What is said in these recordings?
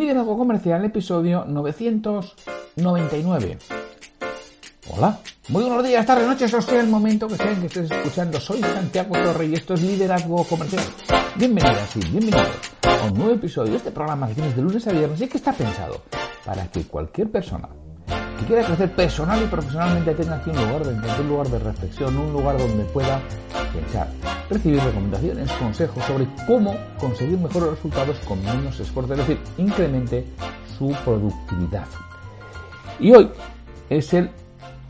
Liderazgo Comercial, episodio 999. Hola, muy buenos días, tardes, noches, o sea el momento que sea que estés escuchando. Soy Santiago Torre y esto es Liderazgo Comercial. Bienvenidas y bienvenidos a un nuevo episodio de este programa que tienes de lunes a viernes y que está pensado para que cualquier persona que quiera crecer personal y profesionalmente tenga aquí un lugar de un lugar de reflexión, un lugar donde pueda pensar, recibir recomendaciones, consejos sobre cómo conseguir mejores resultados con menos esfuerzo, es decir, incremente su productividad. Y hoy es el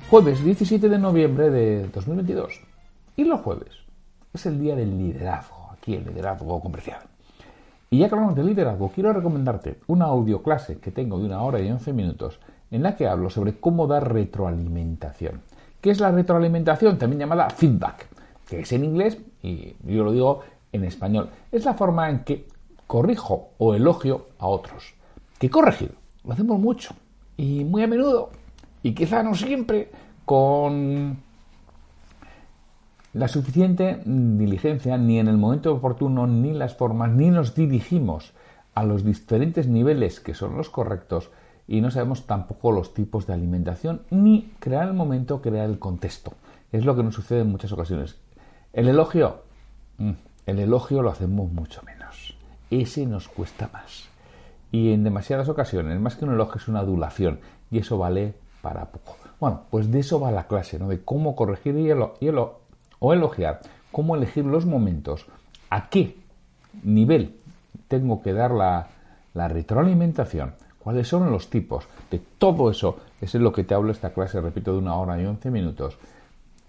jueves 17 de noviembre de 2022. Y los jueves es el día del liderazgo, aquí el liderazgo comercial. Y ya que hablamos de liderazgo, quiero recomendarte una audio clase que tengo de una hora y once minutos en la que hablo sobre cómo dar retroalimentación. ¿Qué es la retroalimentación? También llamada feedback, que es en inglés y yo lo digo en español. Es la forma en que corrijo o elogio a otros. Que corregir, lo hacemos mucho y muy a menudo y quizá no siempre con la suficiente diligencia ni en el momento oportuno ni las formas ni nos dirigimos a los diferentes niveles que son los correctos y no sabemos tampoco los tipos de alimentación ni crear el momento, crear el contexto. Es lo que nos sucede en muchas ocasiones. El elogio, mm, el elogio lo hacemos mucho menos. Ese nos cuesta más. Y en demasiadas ocasiones, más que un elogio, es una adulación. Y eso vale para poco. Bueno, pues de eso va la clase, ¿no? De cómo corregir y, o elogiar, cómo elegir los momentos, a qué nivel tengo que dar la retroalimentación cuáles son los tipos de todo eso. Eso es lo que te hablo esta clase, repito, de una hora y once minutos.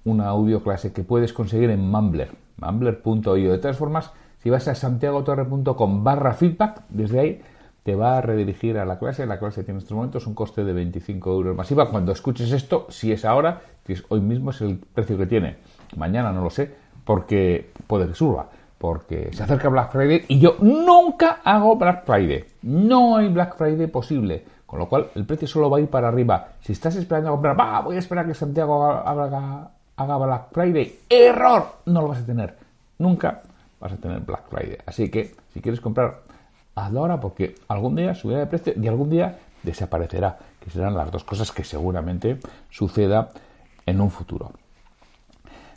Una audio clase que puedes conseguir en Mumbler, mumbler.io. De todas formas, si vas a santiagotorre.com barra feedback, desde ahí te va a redirigir a la clase. La clase tiene en estos momentos un coste de 25 euros masiva. Cuando escuches esto, si es ahora, si es hoy mismo es el precio que tiene. Mañana no lo sé, porque puede que suba porque se acerca Black Friday y yo nunca hago Black Friday. No hay Black Friday posible. Con lo cual, el precio solo va a ir para arriba. Si estás esperando a comprar, va, voy a esperar que Santiago haga, haga, Black Friday. ¡Error! No lo vas a tener. Nunca vas a tener Black Friday. Así que, si quieres comprar, hazlo ahora porque algún día subirá de precio y algún día desaparecerá. Que serán las dos cosas que seguramente suceda en un futuro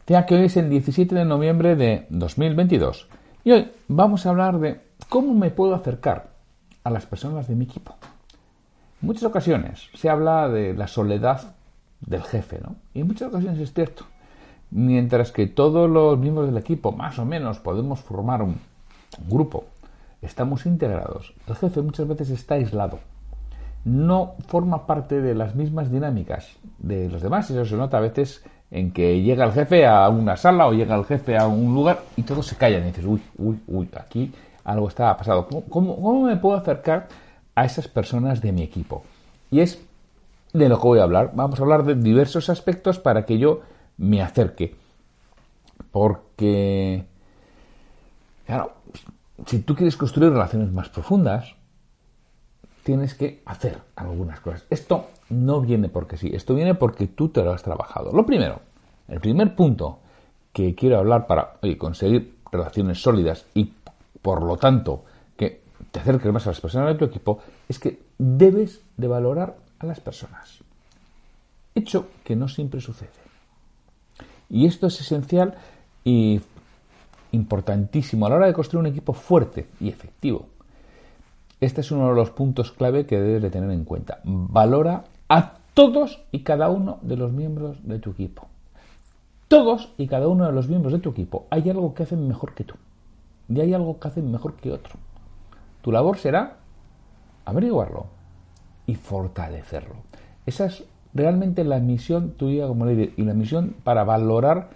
ya que hoy es el 17 de noviembre de 2022 y hoy vamos a hablar de cómo me puedo acercar a las personas de mi equipo. En muchas ocasiones se habla de la soledad del jefe, ¿no? Y en muchas ocasiones es cierto. Mientras que todos los miembros del equipo, más o menos, podemos formar un, grupo, estamos integrados, el jefe muchas veces está aislado. No forma parte de las mismas dinámicas de los demás y eso se nota a veces en que llega el jefe a una sala o llega el jefe a un lugar y todos se callan y dices, uy, uy, uy, aquí algo está pasado. ¿Cómo, cómo, me puedo acercar a esas personas de mi equipo? Y es de lo que voy a hablar. Vamos a hablar de diversos aspectos para que yo me acerque. Porque, claro, si tú quieres construir relaciones más profundas, tienes que hacer algunas cosas. Esto no viene porque sí, esto viene porque tú te lo has trabajado. Lo primero, el primer punto que quiero hablar para conseguir relaciones sólidas y por lo tanto que te acerques más a las personas de tu equipo es que debes de valorar a las personas. Hecho que no siempre sucede. Y esto es esencial y importantísimo a la hora de construir un equipo fuerte y efectivo. Este es uno de los puntos clave que debes de tener en cuenta. Valora a todos y cada uno de los miembros de tu equipo. Todos y cada uno de los miembros de tu equipo hay algo que hacen mejor que tú. Y hay algo que hacen mejor que otro. Tu labor será averiguarlo y fortalecerlo. Esa es realmente la misión tuya como líder y la misión para valorar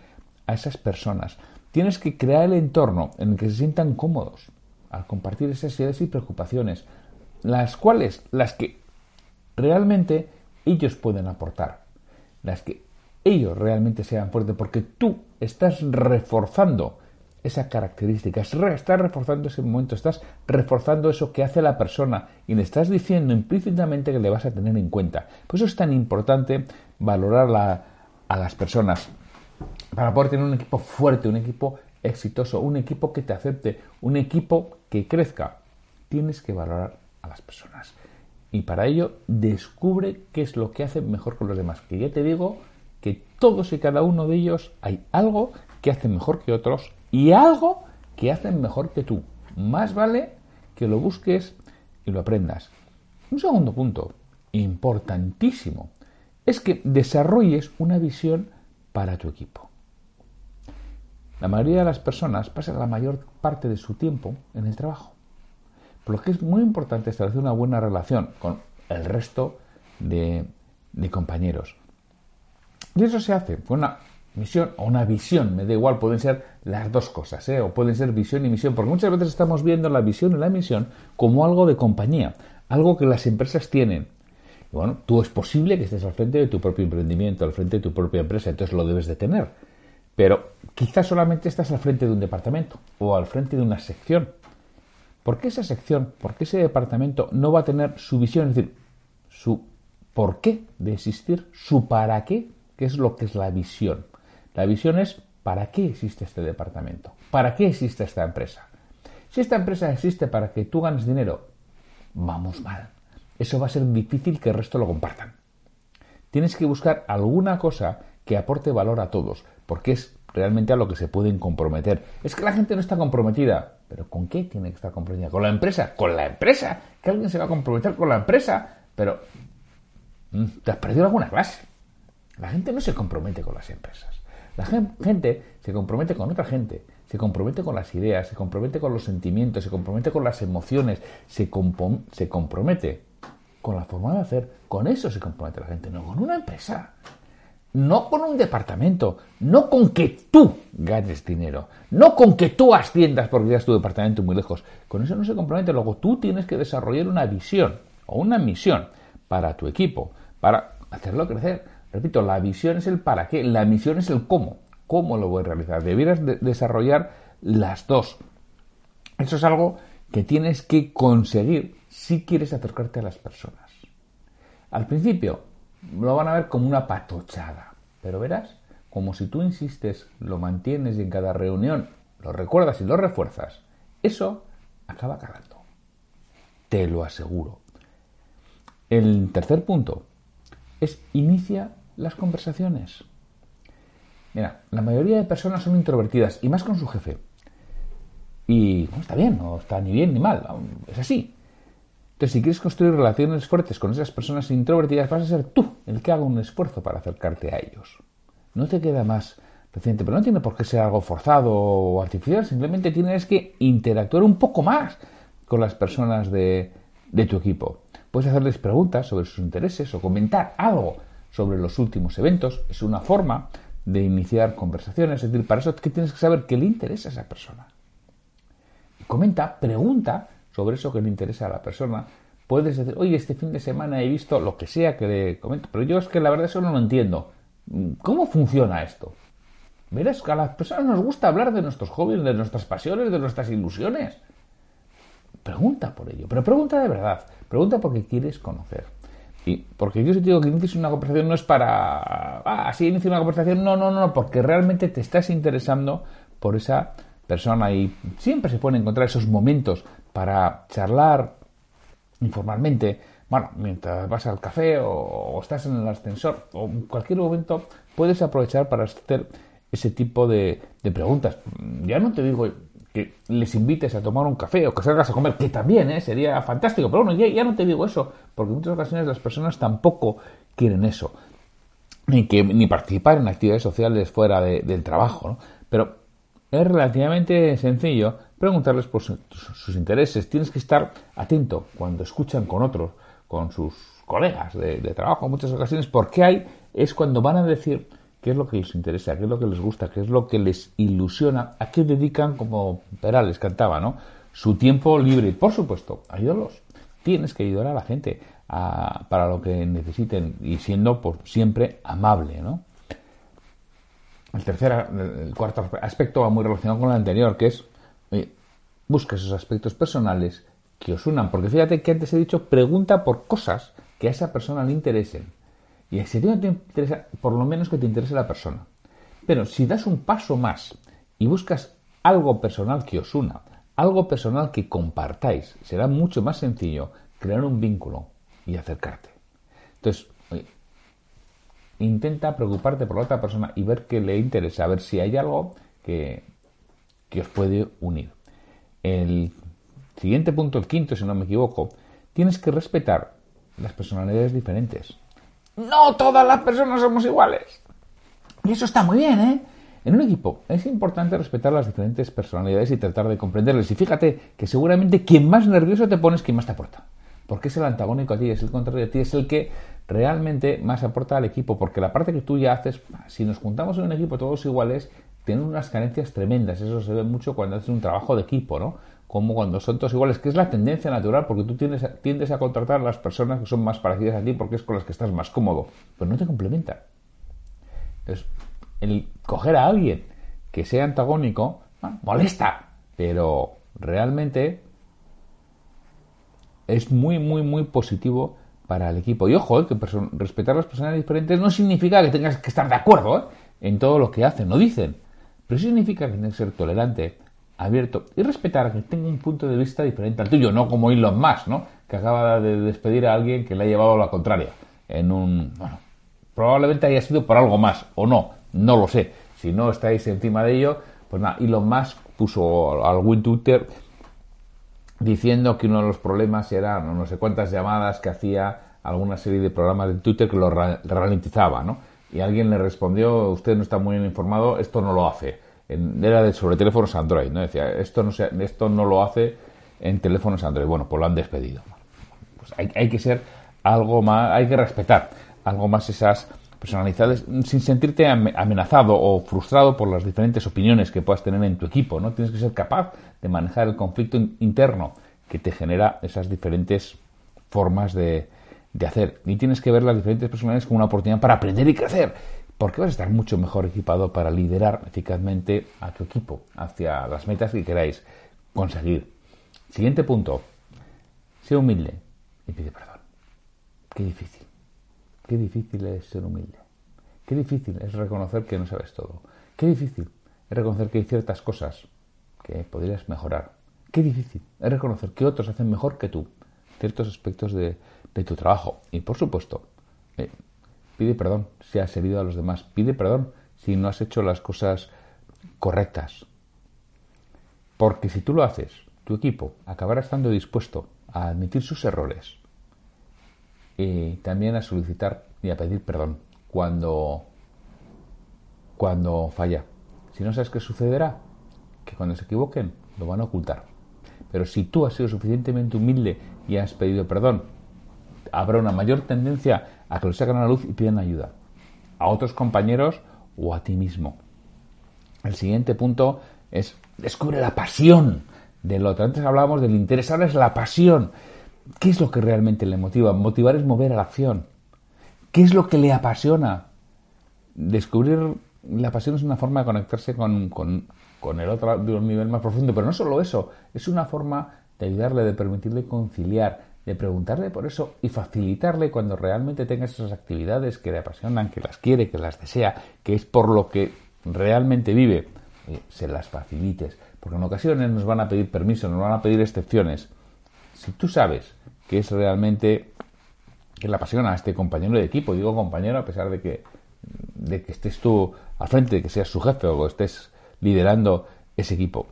a esas personas. Tienes que crear el entorno en el que se sientan cómodos al compartir esas y preocupaciones, las cuales, las que realmente ellos pueden aportar, las que ellos realmente sean fuertes, porque tú estás reforzando esa característica, estás reforzando ese momento, estás reforzando eso que hace la persona y le estás diciendo implícitamente que le vas a tener en cuenta. Por eso es tan importante valorar a las personas para poder tener un equipo fuerte, un equipo exitoso, un equipo que te acepte, un equipo que crezca. Tienes que valorar a las personas. Y para ello descubre qué es lo que hacen mejor con los demás. Que ya te digo que todos y cada uno de ellos hay algo que hacen mejor que otros y algo que hacen mejor que tú. Más vale que lo busques y lo aprendas. Un segundo punto, importantísimo, es que desarrolles una visión para tu equipo. La mayoría de las personas pasan la mayor parte de su tiempo en el trabajo. Por lo que es muy importante establecer una buena relación con el resto de, compañeros. Y eso se hace con una misión o una visión, me da igual, pueden ser las dos cosas, ¿eh? o pueden ser visión y misión, porque muchas veces estamos viendo la visión y la misión como algo de compañía, algo que las empresas tienen. Bueno, tú es posible que estés al frente de tu propio emprendimiento, al frente de tu propia empresa, entonces lo debes de tener. Pero quizás solamente estás al frente de un departamento o al frente de una sección. ¿Por qué esa sección, por qué ese departamento no va a tener su visión, es decir, su por qué de existir, su para qué, que es lo que es la visión? La visión es para qué existe este departamento, para qué existe esta empresa. Si esta empresa existe para que tú ganes dinero, vamos mal. Eso va a ser difícil que el resto lo compartan. Tienes que buscar alguna cosa que aporte valor a todos, porque es realmente a lo que se pueden comprometer. Es que la gente no está comprometida. ¿Pero con qué tiene que estar comprometida? ¿Con la empresa? ¿Con la empresa? ¿Que alguien se va a comprometer con la empresa? Pero mm, te has perdido alguna clase. La gente no se compromete con las empresas. La gente se compromete con otra gente, se compromete con las ideas, se compromete con los sentimientos, se compromete con las emociones, se, se compromete con la forma de hacer. Con eso se compromete la gente, no con una empresa no con un departamento, no con que tú ganes dinero, no con que tú asciendas porque ya tu departamento muy lejos. Con eso no se compromete. Luego tú tienes que desarrollar una visión o una misión para tu equipo, para hacerlo crecer. Repito, la visión es el para qué, la misión es el cómo. ¿Cómo lo voy a realizar? Debieras desarrollar las dos. Eso es algo que tienes que conseguir si quieres acercarte a las personas. Al principio, lo van a ver como una patochada. Pero verás, como si tú insistes, lo mantienes y en cada reunión lo recuerdas y lo refuerzas, eso acaba calando. Te lo aseguro. El tercer punto es inicia las conversaciones. Mira, la mayoría de personas son introvertidas y más con su jefe. Y no está bien, no está ni bien ni mal, es así. Entonces, si quieres construir relaciones fuertes con esas personas introvertidas, vas a ser tú el que haga un esfuerzo para acercarte a ellos. No te queda más reciente, pero no tiene por qué ser algo forzado o artificial, simplemente tienes que interactuar un poco más con las personas de, tu equipo. Puedes hacerles preguntas sobre sus intereses o comentar algo sobre los últimos eventos. Es una forma de iniciar conversaciones. Es decir, para eso que tienes que saber qué le interesa a esa persona. Comenta, pregunta sobre eso que le interesa a la persona. Puedes decir, oye, este fin de semana he visto lo que sea que le comento, pero yo es que la verdad eso no lo entiendo. ¿Cómo funciona esto? Verás que a las personas nos gusta hablar de nuestros hobbies, de nuestras pasiones, de nuestras ilusiones. Pregunta por ello, pero pregunta de verdad. Pregunta porque quieres conocer. Y porque yo si te digo que inicies una conversación no es para, ah, así inicio una conversación, no, no, no, porque realmente te estás interesando por esa persona y siempre se pueden encontrar esos momentos para charlar informalmente, bueno, mientras vas al café o, estás en el ascensor o en cualquier momento puedes aprovechar para hacer ese tipo de, preguntas. Ya no te digo que les invites a tomar un café o que salgas a comer, que también ¿eh? sería fantástico, pero bueno, ya, no te digo eso, porque en muchas ocasiones las personas tampoco quieren eso, ni, que, ni participar en actividades sociales fuera del trabajo. Pero es relativamente sencillo preguntarles por sus intereses. Tienes que estar atento cuando escuchan con otros, con sus colegas de, trabajo en muchas ocasiones, porque hay es cuando van a decir qué es lo que les interesa, qué es lo que les gusta, qué es lo que les ilusiona, a qué dedican, como Perales cantaba, ¿no? Su tiempo libre. Por supuesto, ayúdalos. Tienes que ayudar a la gente para lo que necesiten y siendo por siempre amable, ¿no? El tercer, el cuarto aspecto va muy relacionado con el anterior, que es busca esos aspectos personales que os unan. Porque fíjate que antes he dicho, pregunta por cosas que a esa persona le interesen. Y si no te interesa, por lo menos que te interese la persona. Pero si das un paso más y buscas algo personal que os una, algo personal que compartáis, será mucho más sencillo crear un vínculo y acercarte. Entonces, intenta preocuparte por la otra persona y ver qué le interesa, a ver si hay algo que, que os puede unir. El siguiente punto, el quinto, si no me equivoco, tienes que respetar las personalidades diferentes. No todas las personas somos iguales. Y eso está muy bien, ¿eh? En un equipo es importante respetar las diferentes personalidades y tratar de comprenderles. Y fíjate que seguramente quien más nervioso te pones, quien más te aporta. Porque es el antagónico a ti, es el contrario a ti, es el que realmente más aporta al equipo. Porque la parte que tú ya haces, si nos juntamos en un equipo todos iguales, tienen unas carencias tremendas. Eso se ve mucho cuando haces un trabajo de equipo, ¿no? Como cuando son todos iguales, que es la tendencia natural, porque tú tienes, tiendes a contratar a las personas que son más parecidas a ti porque es con las que estás más cómodo, pero no te complementan. Entonces, el coger a alguien que sea antagónico molesta, pero realmente es muy, muy, muy positivo para el equipo. Y ojo, eh, que respetar las personas diferentes no significa que tengas que estar de acuerdo eh, en todo lo que hacen o dicen, pero significa que tienes que ser tolerante, abierto y respetar que tenga un punto de vista diferente al tuyo, no como Elon Musk, ¿no? que acaba de despedir a alguien que le ha llevado a la contraria en un... Probablemente haya sido por algo más, o no, no lo sé. Si no estáis encima de ello, pues nada, Elon Musk puso algo en Twitter diciendo que uno de los problemas era no sé cuántas llamadas que hacía alguna serie de programas de Twitter que lo ralentizaba, ¿no? Y alguien le respondió, usted no está muy bien informado, esto no lo hace. era de, sobre teléfonos Android, ¿no? Decía, esto no, se, esto no lo hace en teléfonos Android. Bueno, pues lo han despedido. Pues hay, hay que ser algo más, hay que respetar algo más esas personalizadas sin sentirte amenazado o frustrado por las diferentes opiniones que puedas tener en tu equipo. ¿no? Tienes que ser capaz de manejar el conflicto interno que te genera esas diferentes formas de, de hacer. Y tienes que ver las diferentes personalidades como una oportunidad para aprender y crecer. Porque vas a estar mucho mejor equipado para liderar eficazmente a tu equipo hacia las metas que queráis conseguir. Siguiente punto. Sé humilde y pide perdón. Qué difícil. Qué difícil es ser humilde. Qué difícil es reconocer que no sabes todo. Qué difícil es reconocer que hay ciertas cosas que podrías mejorar. Qué difícil es reconocer que otros hacen mejor que tú ciertos aspectos de, tu trabajo. Y por supuesto, eh, pide perdón si has herido a los demás. Pide perdón si no has hecho las cosas correctas. Porque si tú lo haces, tu equipo acabará estando dispuesto a admitir sus errores y también a solicitar y a pedir perdón cuando, cuando falla. Si no sabes qué sucederá, que cuando se equivoquen lo van a ocultar. Pero si tú has sido suficientemente humilde y has pedido perdón, habrá una mayor tendencia a que lo saquen a la luz y pidan ayuda a otros compañeros o a ti mismo. El siguiente punto es descubre la pasión del otro. Antes hablábamos del interés, ahora es la pasión. ¿Qué es lo que realmente le motiva? Motivar es mover a la acción. ¿Qué es lo que le apasiona? Descubrir la pasión es una forma de conectarse con, con, el otro de un nivel más profundo, pero no solo eso, es una forma de ayudarle, de permitirle conciliar, de preguntarle por eso y facilitarle cuando realmente tenga esas actividades que le apasionan, que las quiere, que las desea, que es por lo que realmente vive, eh, se las facilites. Porque en ocasiones nos van a pedir permiso, nos van a pedir excepciones. Si tú sabes que es realmente que le apasiona a este compañero de equipo, digo compañero a pesar de que, de que estés tú al frente, de que seas su jefe o estés liderando ese equipo.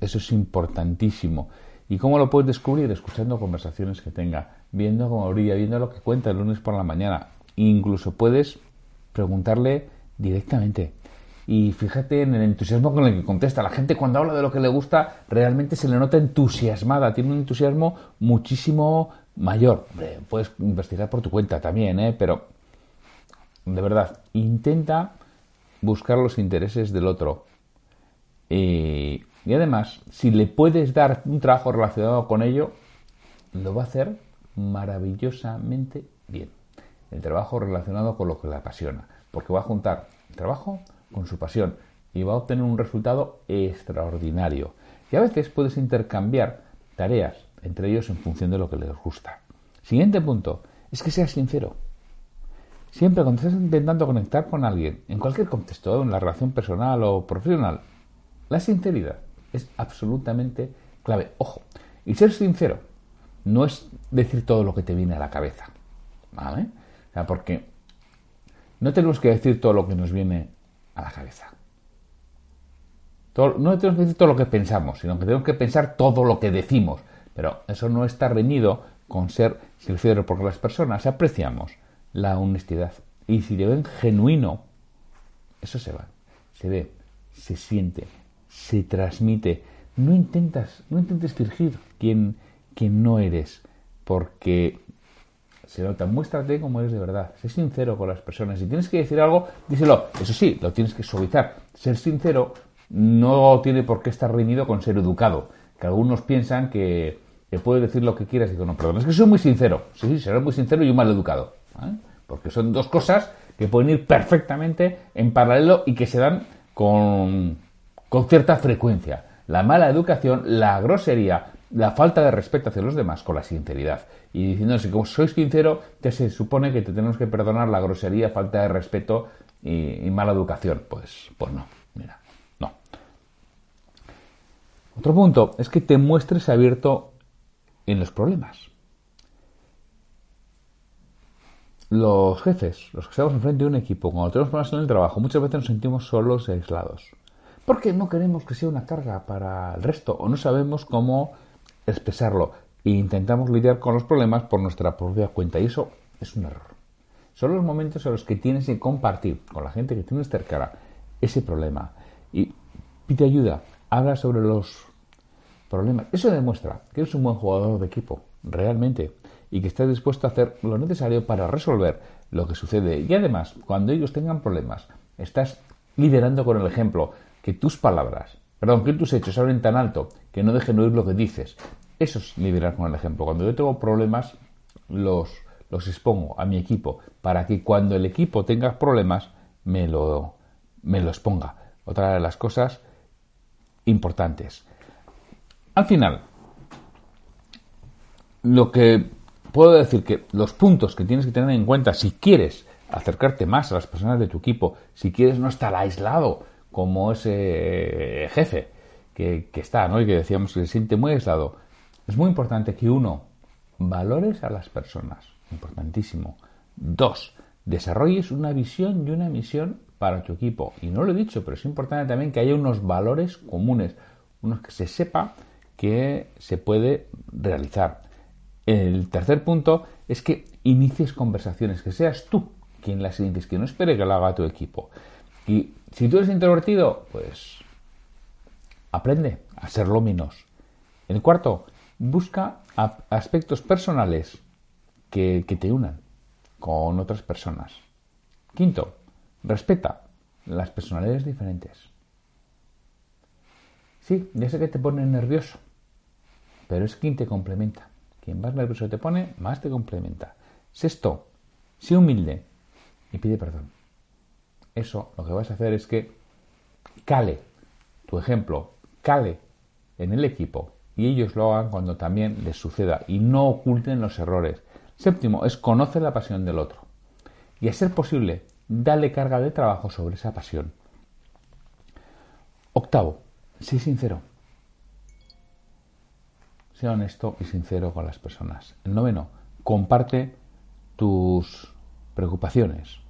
Eso es importantísimo. ¿Y cómo lo puedes descubrir? Escuchando conversaciones que tenga, viendo cómo brilla, viendo lo que cuenta el lunes por la mañana. incluso puedes preguntarle directamente. Y fíjate en el entusiasmo con el que contesta. La gente cuando habla de lo que le gusta realmente se le nota entusiasmada, tiene un entusiasmo muchísimo mayor. puedes investigar por tu cuenta también, ¿eh? pero de verdad, intenta buscar los intereses del otro. Y además, si le puedes dar un trabajo relacionado con ello, lo va a hacer maravillosamente bien. El trabajo relacionado con lo que le apasiona, porque va a juntar el trabajo con su pasión y va a obtener un resultado extraordinario. Y a veces puedes intercambiar tareas entre ellos en función de lo que les gusta. Siguiente punto, es que seas sincero. Siempre cuando estás intentando conectar con alguien, en cualquier contexto, en la relación personal o profesional, la sinceridad es absolutamente clave. Ojo, y ser sincero no es decir todo lo que te viene a la cabeza. ¿Vale? O sea, porque no tenemos que decir todo lo que nos viene a la cabeza. no tenemos que decir todo lo que pensamos, sino que tenemos que pensar todo lo que decimos. Pero eso no está reñido con ser sincero, porque las personas apreciamos la honestidad. Y si te ven genuino, eso se va, se ve, se siente, se transmite. No intentas, no intentes fingir quién, no eres, porque se nota. Muéstrate como eres de verdad. Sé sincero con las personas. Si tienes que decir algo, díselo. Eso sí, lo tienes que suavizar. Ser sincero no tiene por qué estar reñido con ser educado. Que algunos piensan que, te puedes decir lo que quieras y digo, no, perdón, es que soy muy sincero. Sí, sí, seré muy sincero y un mal educado. Porque son dos cosas que pueden ir perfectamente en paralelo y que se dan con, con cierta frecuencia. La mala educación, la grosería, la falta de respeto hacia los demás con la sinceridad. Y diciendo que como sois sincero, ya se supone que te tenemos que perdonar la grosería, falta de respeto y, mala educación. Pues, pues no, mira, no. Otro punto es que te muestres abierto en los problemas. Los jefes, los que estamos enfrente de un equipo, cuando tenemos problemas en el trabajo, muchas veces nos sentimos solos y aislados. Porque no queremos que sea una carga para el resto o no sabemos cómo expresarlo e intentamos lidiar con los problemas por nuestra propia cuenta y eso es un error. Son los momentos en los que tienes que compartir con la gente que tienes cerca ese problema y pide ayuda, habla sobre los problemas. Eso demuestra que eres un buen jugador de equipo, realmente, y que estás dispuesto a hacer lo necesario para resolver lo que sucede. Y además, cuando ellos tengan problemas, estás liderando con el ejemplo que tus palabras, perdón, que tus hechos hablen tan alto que no dejen oír lo que dices. Eso es liderar con el ejemplo. Cuando yo tengo problemas, los, los expongo a mi equipo para que cuando el equipo tenga problemas, me lo, me lo exponga. Otra de las cosas importantes. Al final, lo que puedo decir que los puntos que tienes que tener en cuenta si quieres acercarte más a las personas de tu equipo, si quieres no estar aislado como ese jefe que, está, ¿no? Y que decíamos que se siente muy aislado. Es muy importante que uno, valores a las personas, importantísimo. Dos, desarrolles una visión y una misión para tu equipo. Y no lo he dicho, pero es importante también que haya unos valores comunes, unos que se sepa que se puede realizar. El tercer punto es que inicies conversaciones, que seas tú quien las inicies, que no espere que lo haga tu equipo. Y si tú eres introvertido, pues aprende a serlo menos. En cuarto, busca aspectos personales que, que te unan con otras personas. Quinto, respeta las personalidades diferentes. Sí, ya sé que te pone nervioso, pero es quien te complementa. Quien más nervioso te pone, más te complementa. Sexto, sé humilde y pide perdón. Eso lo que vas a hacer es que cale tu ejemplo, cale en el equipo y ellos lo hagan cuando también les suceda y no oculten los errores. Séptimo es conocer la pasión del otro y a ser posible, dale carga de trabajo sobre esa pasión. Octavo, sé sincero. Sea honesto y sincero con las personas. Noveno, comparte tus preocupaciones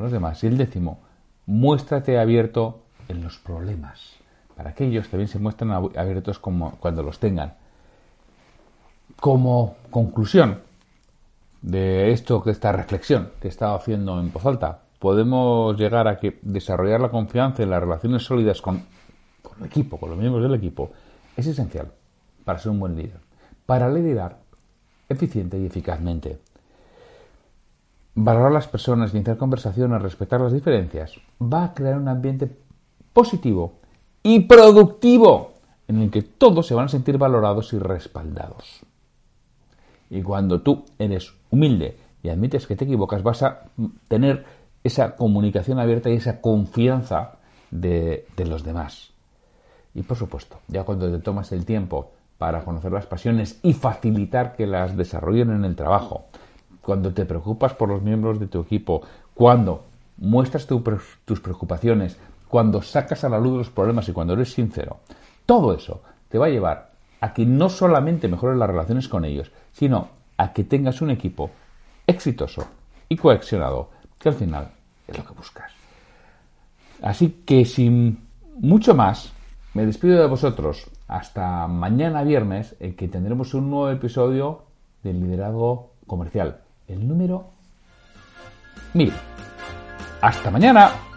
los demás. Y el décimo, muéstrate abierto en los problemas. Para que ellos también se muestren abiertos como cuando los tengan. Como conclusión de esto, de esta reflexión que he estado haciendo en voz alta, podemos llegar a que desarrollar la confianza en las relaciones sólidas con, con el equipo, con los miembros del equipo, es esencial para ser un buen líder, para liderar eficiente y eficazmente. Valorar a las personas, iniciar conversaciones, respetar las diferencias, va a crear un ambiente positivo y productivo en el que todos se van a sentir valorados y respaldados. Y cuando tú eres humilde y admites que te equivocas, vas a tener esa comunicación abierta y esa confianza de, de los demás. Y por supuesto, ya cuando te tomas el tiempo para conocer las pasiones y facilitar que las desarrollen en el trabajo, cuando te preocupas por los miembros de tu equipo, cuando muestras tus preocupaciones, cuando sacas a la luz los problemas y cuando eres sincero, todo eso te va a llevar a que no solamente mejores las relaciones con ellos, sino a que tengas un equipo exitoso y cohesionado, que al final es lo que buscas. Así que sin mucho más, me despido de vosotros hasta mañana viernes, en que tendremos un nuevo episodio del liderazgo comercial, el número 1000. Hasta mañana.